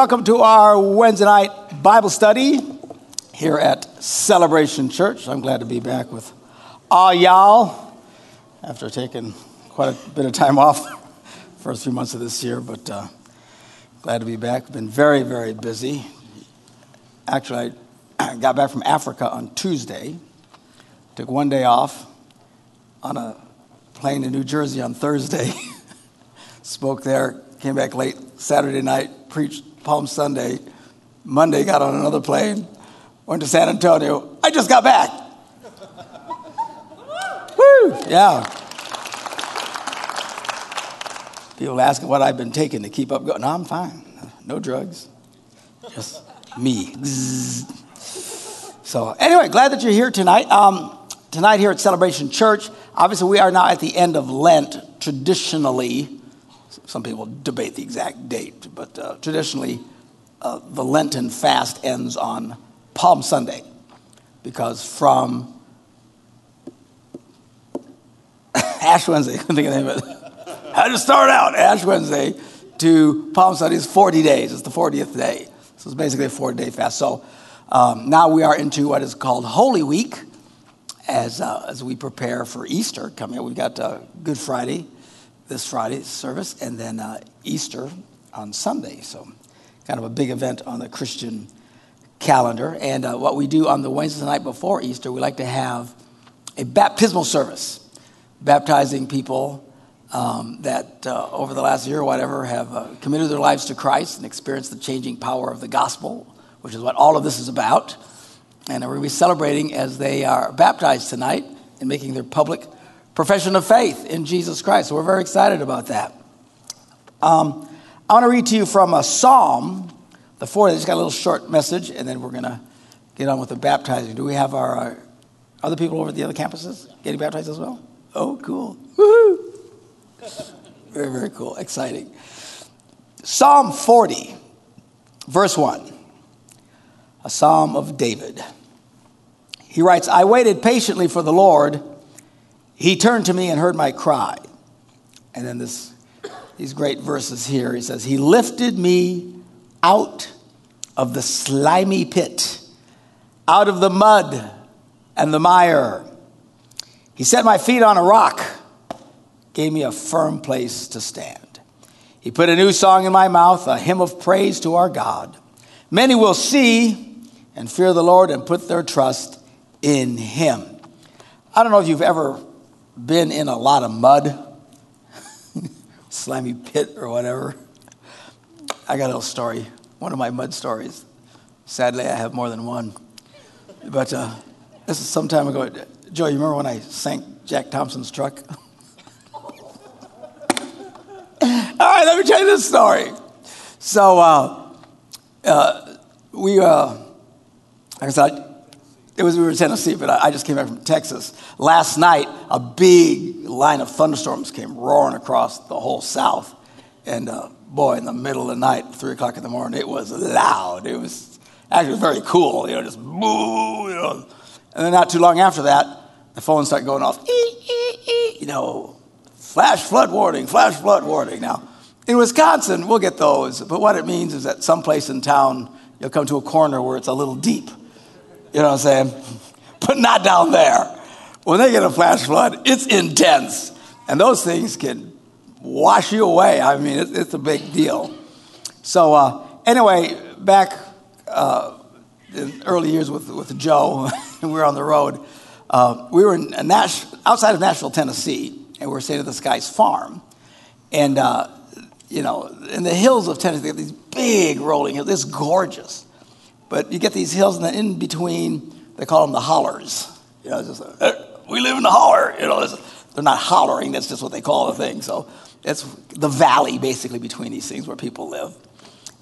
Welcome to our Wednesday night Bible study here at Celebration Church. I'm glad to be back with all y'all after taking quite a bit of time off the first few months of this year, but uh, glad to be back. Been very, very busy. Actually, I got back from Africa on Tuesday, took one day off on a plane to New Jersey on Thursday, spoke there, came back late Saturday night, preached Palm Sunday. Monday, got on another plane, went to San Antonio. I just got back. Woo! Yeah. People asking what I've been taking to keep up going. No, I'm fine. No drugs. Just me. So, anyway, glad that you're here tonight. Um, tonight, here at Celebration Church, obviously, we are now at the end of Lent. Traditionally, some people debate the exact date, but uh, traditionally, uh, the Lenten fast ends on Palm Sunday because from Ash Wednesday, couldn't think of the name of it. How to start out Ash Wednesday to Palm Sunday is 40 days. It's the 40th day. So it's basically a 40 day fast. So um, now we are into what is called Holy Week as, uh, as we prepare for Easter coming up. We've got uh, Good Friday this Friday service, and then uh, Easter on Sunday. So, kind of a big event on the Christian calendar. And uh, what we do on the Wednesday night before Easter, we like to have a baptismal service, baptizing people um, that uh, over the last year or whatever have uh, committed their lives to Christ and experienced the changing power of the gospel, which is what all of this is about. And we're going to be celebrating as they are baptized tonight and making their public profession of faith in Jesus Christ. So we're very excited about that. Um, I want to read to you from a psalm, the 40. I just got a little short message, and then we're going to get on with the baptizing. Do we have our uh, other people over at the other campuses getting baptized as well? Oh, cool. Woohoo! very, very cool. Exciting. Psalm 40, verse 1, a psalm of David. He writes, I waited patiently for the Lord he turned to me and heard my cry. And then this, these great verses here. He says, He lifted me out of the slimy pit, out of the mud and the mire. He set my feet on a rock, gave me a firm place to stand. He put a new song in my mouth, a hymn of praise to our God. Many will see and fear the Lord and put their trust in Him. I don't know if you've ever been in a lot of mud, slimy pit or whatever. I got a little story, one of my mud stories. Sadly, I have more than one. But uh, this is some time ago. Joe, you remember when I sank Jack Thompson's truck? All right, let me tell you this story. So, uh, uh, we, uh, like I said, it was we were in Tennessee, but I, I just came back from Texas. Last night, a big line of thunderstorms came roaring across the whole South, and uh, boy, in the middle of the night, three o'clock in the morning, it was loud. It was actually very cool, you know, just boo, you know. And then not too long after that, the phone started going off, ee, ee, ee, you know, flash flood warning, flash flood warning. Now, in Wisconsin, we'll get those, but what it means is that someplace in town, you'll come to a corner where it's a little deep you know what I'm saying? But not down there. When they get a flash flood, it's intense. And those things can wash you away. I mean, it's, it's a big deal. So, uh, anyway, back uh, in early years with, with Joe, we were on the road. Uh, we were in Nash, outside of Nashville, Tennessee, and we were staying at this guy's farm. And, uh, you know, in the hills of Tennessee, they have these big rolling hills. It's gorgeous. But you get these hills, and then in between, they call them the hollers. You know, just like, we live in the holler. You know, they're not hollering. That's just what they call the thing. So it's the valley, basically, between these things where people live.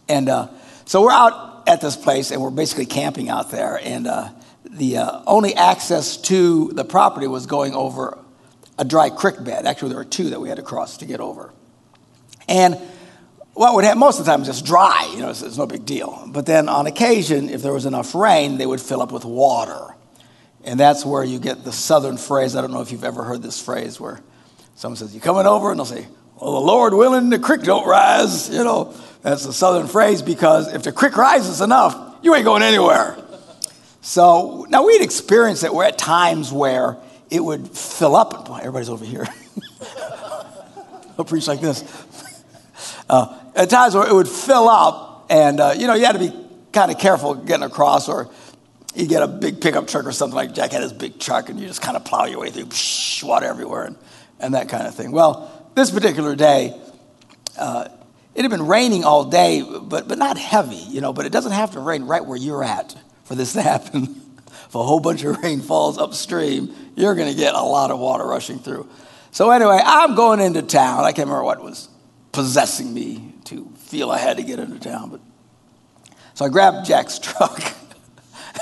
And uh, so we're out at this place, and we're basically camping out there. And uh, the uh, only access to the property was going over a dry creek bed. Actually, there were two that we had to cross to get over. And what would happen most of the time is just dry, you know, it's, it's no big deal. But then on occasion, if there was enough rain, they would fill up with water. And that's where you get the southern phrase. I don't know if you've ever heard this phrase where someone says, You coming over? And they'll say, Well, the Lord willing, the creek don't rise. You know, That's the southern phrase because if the creek rises enough, you ain't going anywhere. So now we'd experienced it. We're at times where it would fill up. Boy, everybody's over here. I'll preach like this. Uh, at times where it would fill up, and uh, you know you had to be kind of careful getting across, or you get a big pickup truck or something like Jack had his big truck, and you just kind of plow your way through, psh, water everywhere, and, and that kind of thing. Well, this particular day, uh, it had been raining all day, but, but not heavy, you know, but it doesn't have to rain right where you're at for this to happen. if a whole bunch of rain falls upstream, you're going to get a lot of water rushing through. So, anyway, I'm going into town. I can't remember what was possessing me feel I had to get into town. But So I grabbed Jack's truck.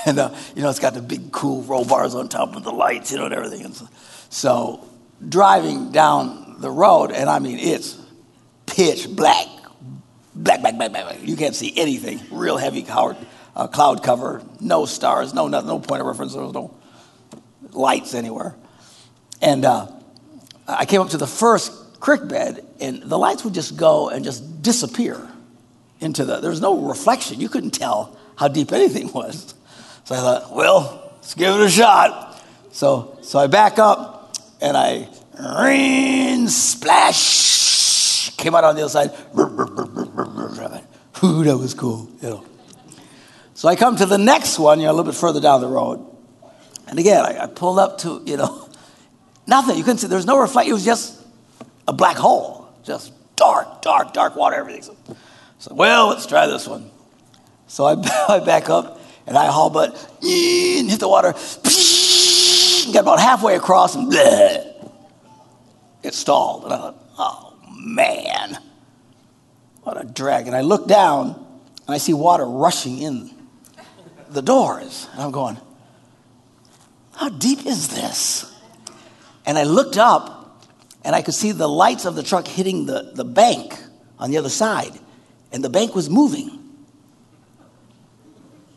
and, uh, you know, it's got the big, cool roll bars on top of the lights, you know, and everything. And so, so driving down the road, and I mean, it's pitch black, black, black, black, black. You can't see anything. Real heavy cloud, uh, cloud cover, no stars, no nothing, no point of reference. No lights anywhere. And uh, I came up to the first creek bed, and the lights would just go and just disappear into the. There was no reflection. You couldn't tell how deep anything was. So I thought, well, let's give it a shot. So, so I back up, and I rain splash came out on the other side. Ooh, that was cool, you know. So I come to the next one, you know, a little bit further down the road. And again, I, I pulled up to, you know, nothing. You couldn't see. There was no reflection. It was just a black hole. Just dark, dark, dark water, everything. So, so well, let's try this one. So I, I back up and I haul butt and hit the water. Got about halfway across and bleh, it stalled. And I thought, oh man, what a drag. And I look down and I see water rushing in the doors. And I'm going, how deep is this? And I looked up and I could see the lights of the truck hitting the, the bank on the other side. And the bank was moving.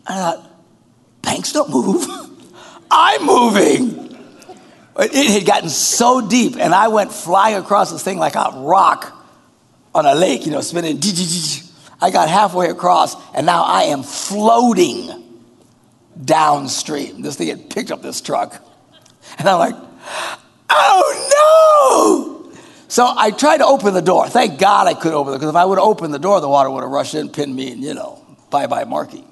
I thought, banks don't move. I'm moving. It had gotten so deep, and I went flying across this thing like a rock on a lake, you know, spinning. I got halfway across, and now I am floating downstream. This thing had picked up this truck. And I'm like, oh no! So I tried to open the door. Thank God I could open it, because if I would have opened the door, the water would have rushed in, pinned me, and, you know, bye bye, Marky.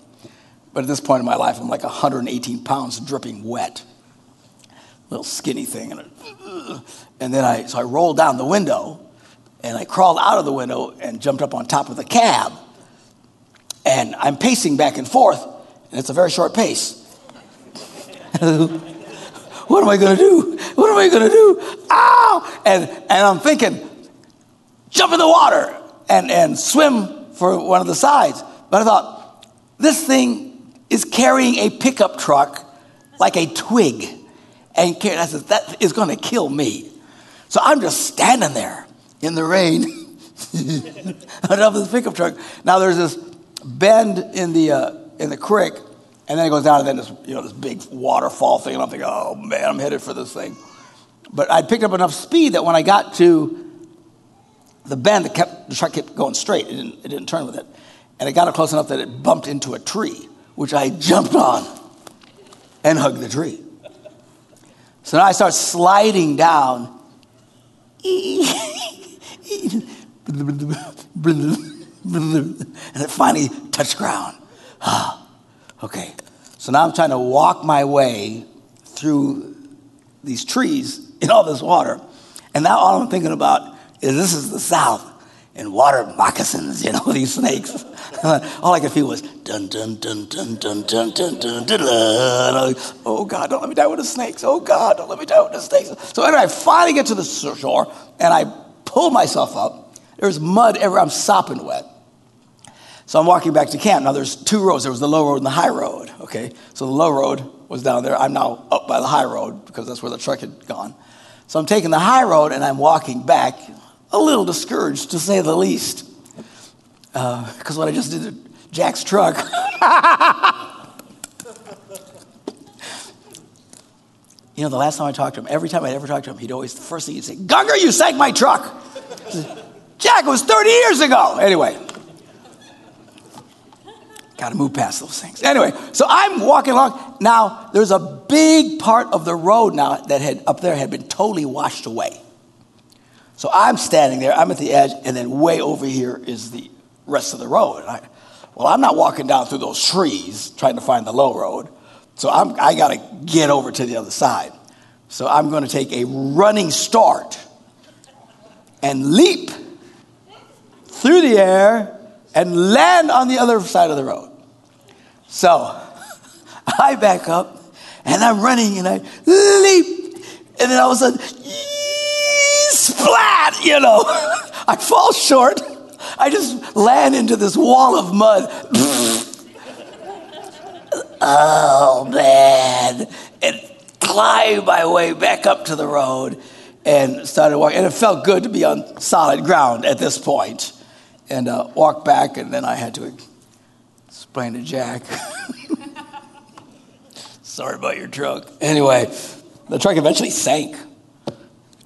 But at this point in my life, I'm like 118 pounds dripping wet. Little skinny thing. And, and then I, so I rolled down the window and I crawled out of the window and jumped up on top of the cab. And I'm pacing back and forth, and it's a very short pace. what am I going to do? What am I going to do? Ow! And, and I'm thinking, jump in the water and, and swim for one of the sides. But I thought, this thing is carrying a pickup truck like a twig. And I said, that is going to kill me. So I'm just standing there in the rain on top of this pickup truck. Now there's this bend in the, uh, in the creek and then it goes down, and then this, you know, this big waterfall thing. And I'm thinking, oh man, I'm headed for this thing. But I'd picked up enough speed that when I got to the bend, the, kept, the truck kept going straight. It didn't, it didn't turn with it. And it got it close enough that it bumped into a tree, which I jumped on and hugged the tree. So now I start sliding down. and it finally touched ground. Ah, okay, so now I'm trying to walk my way through these trees in all this water. And now all I'm thinking about is this is the South and water moccasins, you know, these snakes. all I could feel was dun dun dun dun dun dun dun dun dun. Oh God, don't let me die with the snakes. Oh God, don't let me die with the snakes. So anyway, I finally get to the shore and I pull myself up. There's mud everywhere. I'm sopping wet. So I'm walking back to camp. Now there's two roads. There was the low road and the high road. Okay, so the low road was down there. I'm now up by the high road because that's where the truck had gone. So I'm taking the high road and I'm walking back, a little discouraged to say the least, because uh, what I just did to Jack's truck. you know, the last time I talked to him, every time I ever talked to him, he'd always the first thing he'd say, "Gugger, you sank my truck." Jack, it was 30 years ago. Anyway. Got to move past those things. Anyway, so I'm walking along. Now, there's a big part of the road now that had up there had been totally washed away. So I'm standing there, I'm at the edge, and then way over here is the rest of the road. I, well, I'm not walking down through those trees trying to find the low road. So I'm, I got to get over to the other side. So I'm going to take a running start and leap through the air and land on the other side of the road. So I back up and I'm running and I leap. And then all of a sudden, splat, you know. I fall short. I just land into this wall of mud. oh, man. And climb my way back up to the road and started walking. And it felt good to be on solid ground at this point and uh, walked back, and then I had to explain to Jack. Sorry about your truck. Anyway, the truck eventually sank,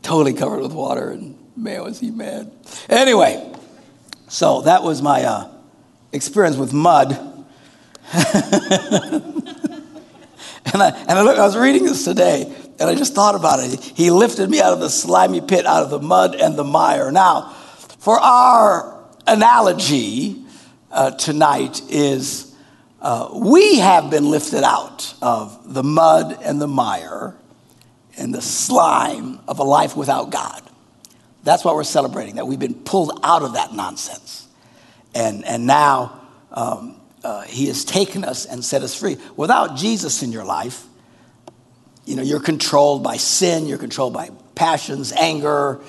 totally covered with water, and man, was he mad. Anyway, so that was my uh, experience with mud. and I, and I, I was reading this today, and I just thought about it. He lifted me out of the slimy pit, out of the mud and the mire. Now, for our analogy uh, tonight is uh, we have been lifted out of the mud and the mire and the slime of a life without God. That's what we're celebrating, that we've been pulled out of that nonsense. And, and now um, uh, He has taken us and set us free. Without Jesus in your life, you know, you're controlled by sin, you're controlled by passions, anger,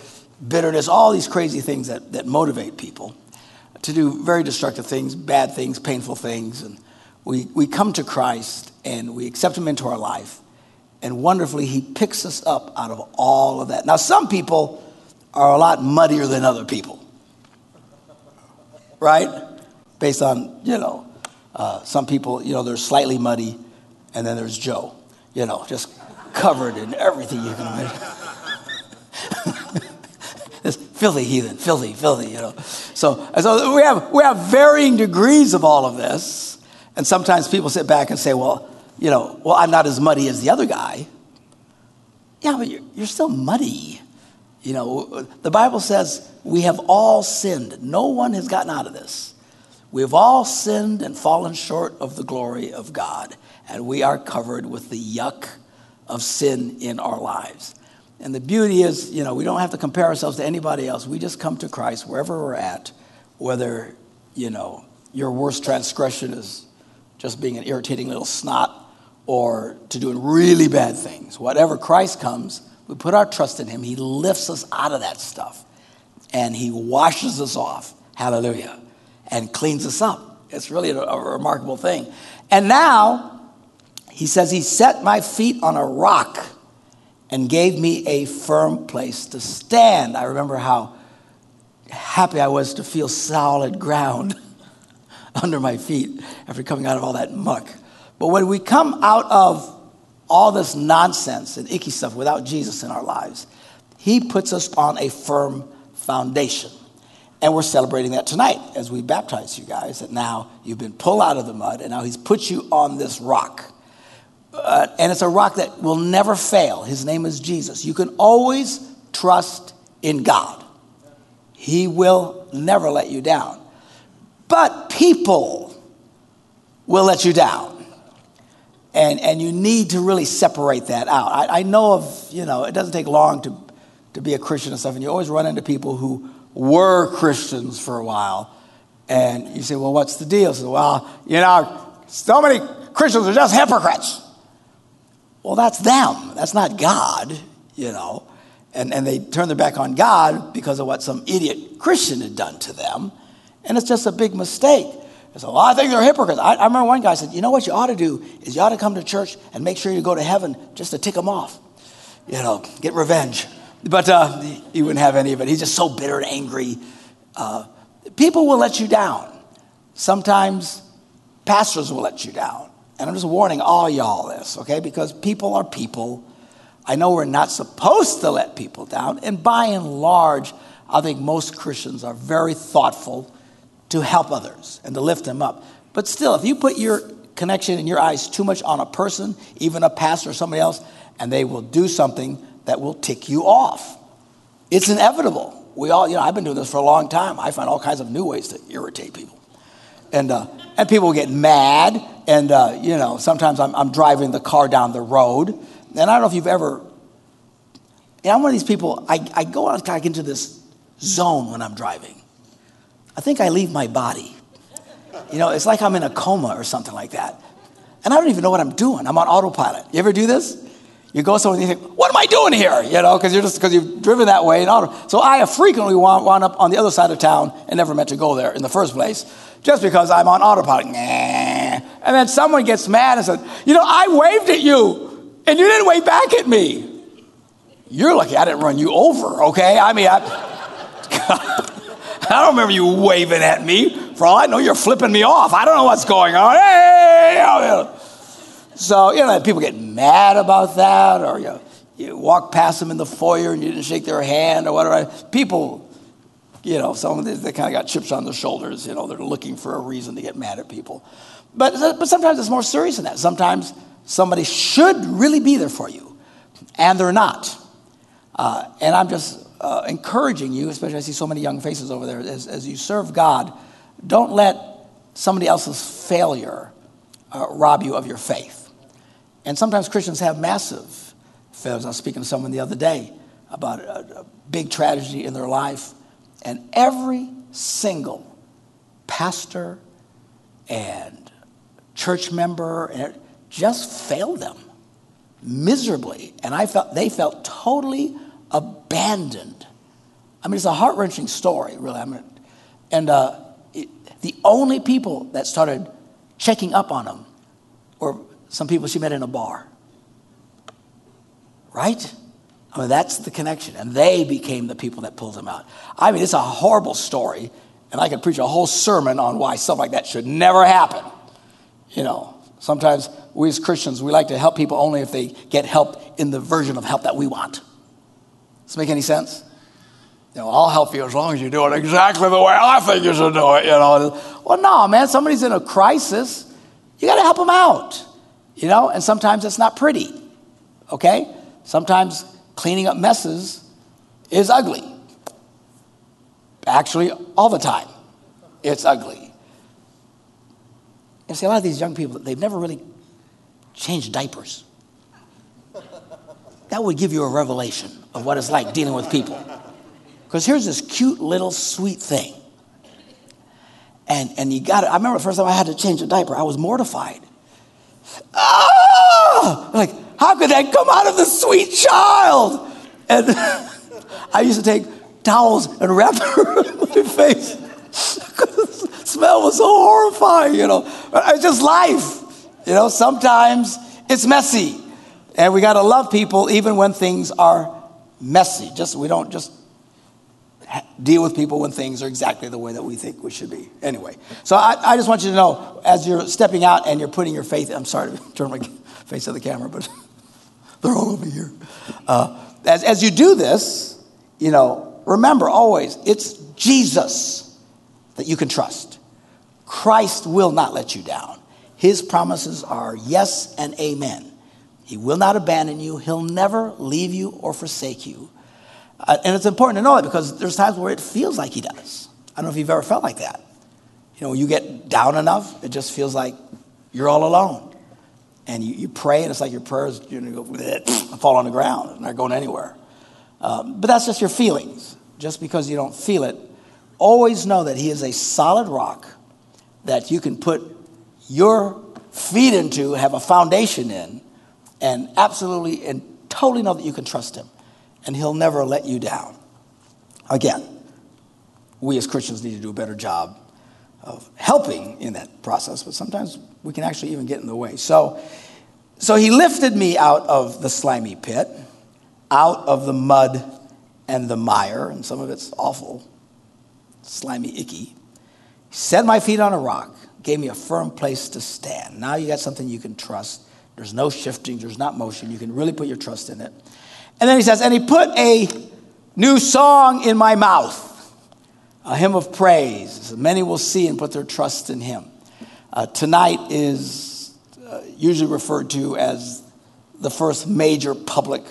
bitterness, all these crazy things that, that motivate people to do very destructive things, bad things, painful things. And we, we come to Christ and we accept Him into our life. And wonderfully, He picks us up out of all of that. Now, some people are a lot muddier than other people, right? Based on, you know, uh, some people, you know, they're slightly muddy, and then there's Joe, you know, just covered in everything you can imagine. filthy heathen, filthy, filthy, you know. So, so we have we have varying degrees of all of this, and sometimes people sit back and say, "Well, you know, well, I'm not as muddy as the other guy." Yeah, but you're, you're still muddy. You know, the Bible says we have all sinned. No one has gotten out of this. We have all sinned and fallen short of the glory of God, and we are covered with the yuck of sin in our lives. And the beauty is, you know, we don't have to compare ourselves to anybody else. We just come to Christ wherever we're at, whether, you know, your worst transgression is just being an irritating little snot or to doing really bad things. Whatever Christ comes, we put our trust in Him. He lifts us out of that stuff and He washes us off. Hallelujah. And cleans us up. It's really a, a remarkable thing. And now, He says, He set my feet on a rock and gave me a firm place to stand. I remember how happy I was to feel solid ground under my feet after coming out of all that muck. But when we come out of all this nonsense and icky stuff without Jesus in our lives, He puts us on a firm foundation. And we're celebrating that tonight as we baptize you guys, that now you've been pulled out of the mud and now He's put you on this rock. Uh, and it's a rock that will never fail. His name is Jesus. You can always trust in God, He will never let you down. But people will let you down. And, and you need to really separate that out. I, I know of, you know, it doesn't take long to, to be a Christian and stuff, and you always run into people who were Christians for a while. And you say, well, what's the deal? So, well, you know, so many Christians are just hypocrites. Well, that's them. That's not God, you know. And, and they turn their back on God because of what some idiot Christian had done to them. And it's just a big mistake. There's a lot of things are hypocrites. I, I remember one guy said, you know what you ought to do is you ought to come to church and make sure you go to heaven just to tick them off. You know, get revenge. But uh, he wouldn't have any of it. He's just so bitter and angry. Uh, people will let you down. Sometimes pastors will let you down. And I'm just warning all y'all this, okay? Because people are people. I know we're not supposed to let people down. And by and large, I think most Christians are very thoughtful to help others and to lift them up. But still, if you put your connection and your eyes too much on a person, even a pastor or somebody else, and they will do something that will tick you off. It's inevitable. We all, you know, I've been doing this for a long time. I find all kinds of new ways to irritate people. And, uh, and people get mad. And, uh, you know, sometimes I'm, I'm driving the car down the road. And I don't know if you've ever, know, I'm one of these people, I, I go out into this zone when I'm driving. I think I leave my body. You know, it's like I'm in a coma or something like that. And I don't even know what I'm doing. I'm on autopilot. You ever do this? You go somewhere and you think, what am I doing here? You know, because you're just because you've driven that way. And so I have frequently wound, wound up on the other side of town and never meant to go there in the first place, just because I'm on autopilot. And then someone gets mad and says, you know, I waved at you and you didn't wave back at me. You're lucky I didn't run you over, okay? I mean, I, I don't remember you waving at me. For all I know, you're flipping me off. I don't know what's going on. Hey! So, you know, people get mad about that, or you, know, you walk past them in the foyer and you didn't shake their hand or whatever. People, you know, some of them, they kind of got chips on their shoulders. You know, they're looking for a reason to get mad at people. But, but sometimes it's more serious than that. Sometimes somebody should really be there for you, and they're not. Uh, and I'm just uh, encouraging you, especially I see so many young faces over there, as, as you serve God, don't let somebody else's failure uh, rob you of your faith. And sometimes Christians have massive failures. I was speaking to someone the other day about a, a big tragedy in their life, and every single pastor and church member and it just failed them miserably. And I felt they felt totally abandoned. I mean, it's a heart wrenching story, really. I mean, and uh, it, the only people that started checking up on them were some people she met in a bar. Right? I mean, that's the connection. And they became the people that pulled them out. I mean, it's a horrible story. And I could preach a whole sermon on why stuff like that should never happen. You know, sometimes we as Christians, we like to help people only if they get help in the version of help that we want. Does this make any sense? You know, I'll help you as long as you do it exactly the way I think you should do it. You know, well, no, man, somebody's in a crisis. You got to help them out. You know, and sometimes it's not pretty, okay? Sometimes cleaning up messes is ugly. Actually, all the time, it's ugly. You see, a lot of these young people, they've never really changed diapers. That would give you a revelation of what it's like dealing with people. Because here's this cute little sweet thing. And, and you got it. I remember the first time I had to change a diaper, I was mortified. Ah! Like, how could that come out of the sweet child? And I used to take towels and wrap around my face. smell was so horrifying, you know. It's just life. You know, sometimes it's messy. And we got to love people even when things are messy. Just we don't just deal with people when things are exactly the way that we think we should be. Anyway, so I, I just want you to know as you're stepping out and you're putting your faith, I'm sorry to turn my face to the camera, but they're all over here. Uh, as, as you do this, you know, remember always it's Jesus that you can trust. Christ will not let you down. His promises are yes and amen. He will not abandon you. He'll never leave you or forsake you. Uh, and it's important to know that because there's times where it feels like he does. I don't know if you've ever felt like that. You know, when you get down enough, it just feels like you're all alone. And you, you pray, and it's like your prayers you know, go, fall on the ground not going anywhere. Um, but that's just your feelings. Just because you don't feel it, always know that He is a solid rock that you can put your feet into, have a foundation in, and absolutely and totally know that you can trust Him and He'll never let you down. Again, we as Christians need to do a better job of helping in that process, but sometimes we can actually even get in the way. So, so He lifted me out of the slimy pit, out of the mud and the mire, and some of it's awful, slimy, icky. Set my feet on a rock, gave me a firm place to stand. Now you got something you can trust. There's no shifting, there's not motion. You can really put your trust in it. And then he says, and he put a new song in my mouth. a hymn of praise. Many will see and put their trust in him. Uh, tonight is uh, usually referred to as the first major public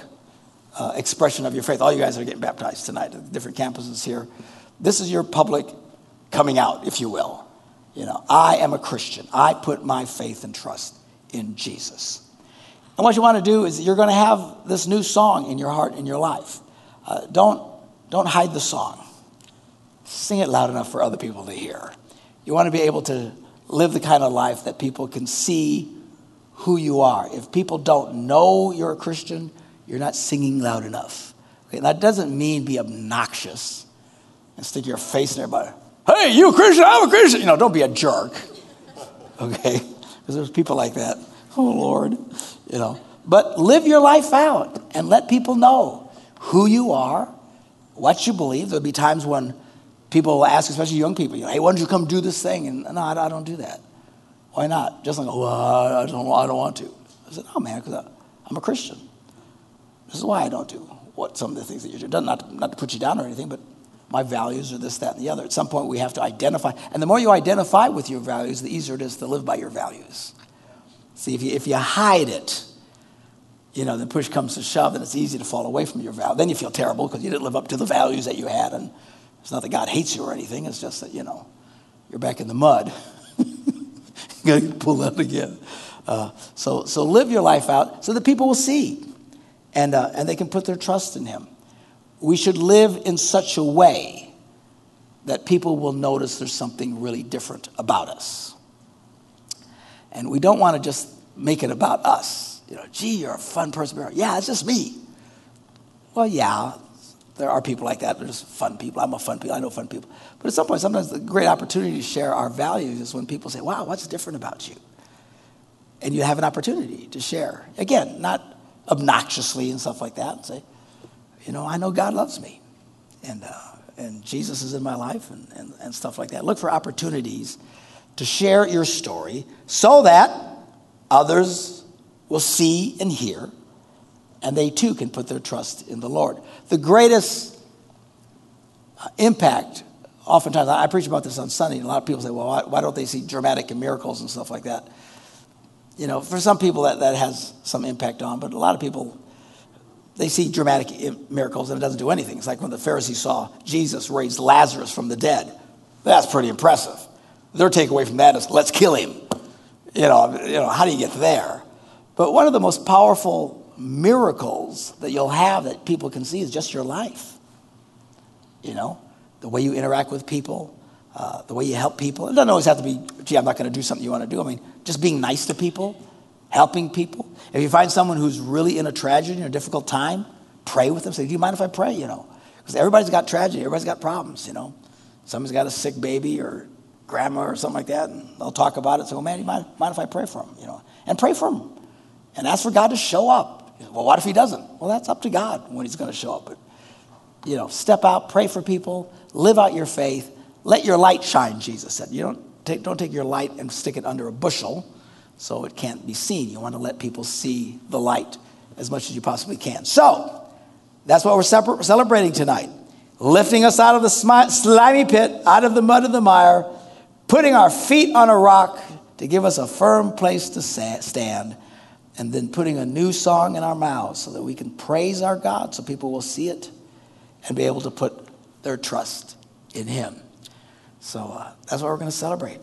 uh, expression of your faith. All you guys are getting baptized tonight at different campuses here. This is your public coming out, if you will. You know, I am a Christian. I put my faith and trust in Jesus. And what you want to do is you're going to have this new song in your heart, in your life. Uh, don't, don't hide the song. Sing it loud enough for other people to hear. You want to be able to live the kind of life that people can see who you are. If people don't know you're a Christian, you're not singing loud enough. Okay, that doesn't mean be obnoxious and stick your face in everybody. Hey, you a Christian? I'm a Christian. You know, don't be a jerk. Okay? Because there's people like that. Oh, Lord. You know. But live your life out and let people know who you are, what you believe. There'll be times when people will ask, especially young people, you know, hey, why don't you come do this thing? And no, I, don't do that. Why not? Just like, oh, I don't, I don't want to. I said, oh, man, because I'm a Christian. This is why I don't do what some of the things that you do. Not, not to put you down or anything, but my values are this, that, and the other. At some point, we have to identify. And the more you identify with your values, the easier it is to live by your values. See, if you, if you hide it, you know, the push comes to shove, and it's easy to fall away from your value. Then you feel terrible because you didn't live up to the values that you had. And it's not that God hates you or anything, it's just that, you know, you're back in the mud. you got to pull that again. Uh, so, so live your life out so that people will see and, uh, and they can put their trust in Him we should live in such a way that people will notice there's something really different about us. And we don't want to just make it about us. You know, gee, you're a fun person. Yeah, it's just me. Well, yeah, there are people like that. There's fun people. I'm a fun people. I know fun people. But at some point, sometimes the great opportunity to share our values is when people say, wow, what's different about you? And you have an opportunity to share. Again, not obnoxiously and stuff like that. And say, you know, I know God loves me. And, uh, and Jesus is in my life and, and, and stuff like that. Look for opportunities to share your story so that others will see and hear, and they too can put their trust in the Lord. The greatest uh, impact, oftentimes, I preach about this on Sunday, and a lot of people say, well, why, why don't they see dramatic and miracles and stuff like that? You know, for some people that, that has some impact on, but a lot of people they see dramatic miracles and it doesn't do anything. It's like when the Pharisees saw Jesus raise Lazarus from the dead. That's pretty impressive. Their takeaway from that is let's kill him. You know, you know, how do you get there? But one of the most powerful miracles that you'll have that people can see is just your life. You know, the way you interact with people, uh, the way you help people. It doesn't always have to be, gee, I'm not going to do something you want to do. I mean, just being nice to people helping people. If you find someone who's really in a tragedy, in a difficult time, pray with them. Say, do you mind if I pray? You know, because everybody's got tragedy. Everybody's got problems, you know. Someone's got a sick baby or grandma or something like that, and they'll talk about it. Say, well, man, you mind, mind if I pray for them? You know, and pray for them. And ask for God to show up. Well, what if he doesn't? Well, that's up to God when he's going to show up. But, you know, step out, pray for people, live out your faith, let your light shine, Jesus said. You don't take, don't take your light and stick it under a bushel so it can't be seen. You want to let people see the light as much as you possibly can. So, that's what we're celebrating tonight. Lifting us out of the slimy pit, out of the mud of the mire, putting our feet on a rock to give us a firm place to stand, and then putting a new song in our mouths so that we can praise our God so people will see it and be able to put their trust in Him. So uh, that's what we're going to celebrate.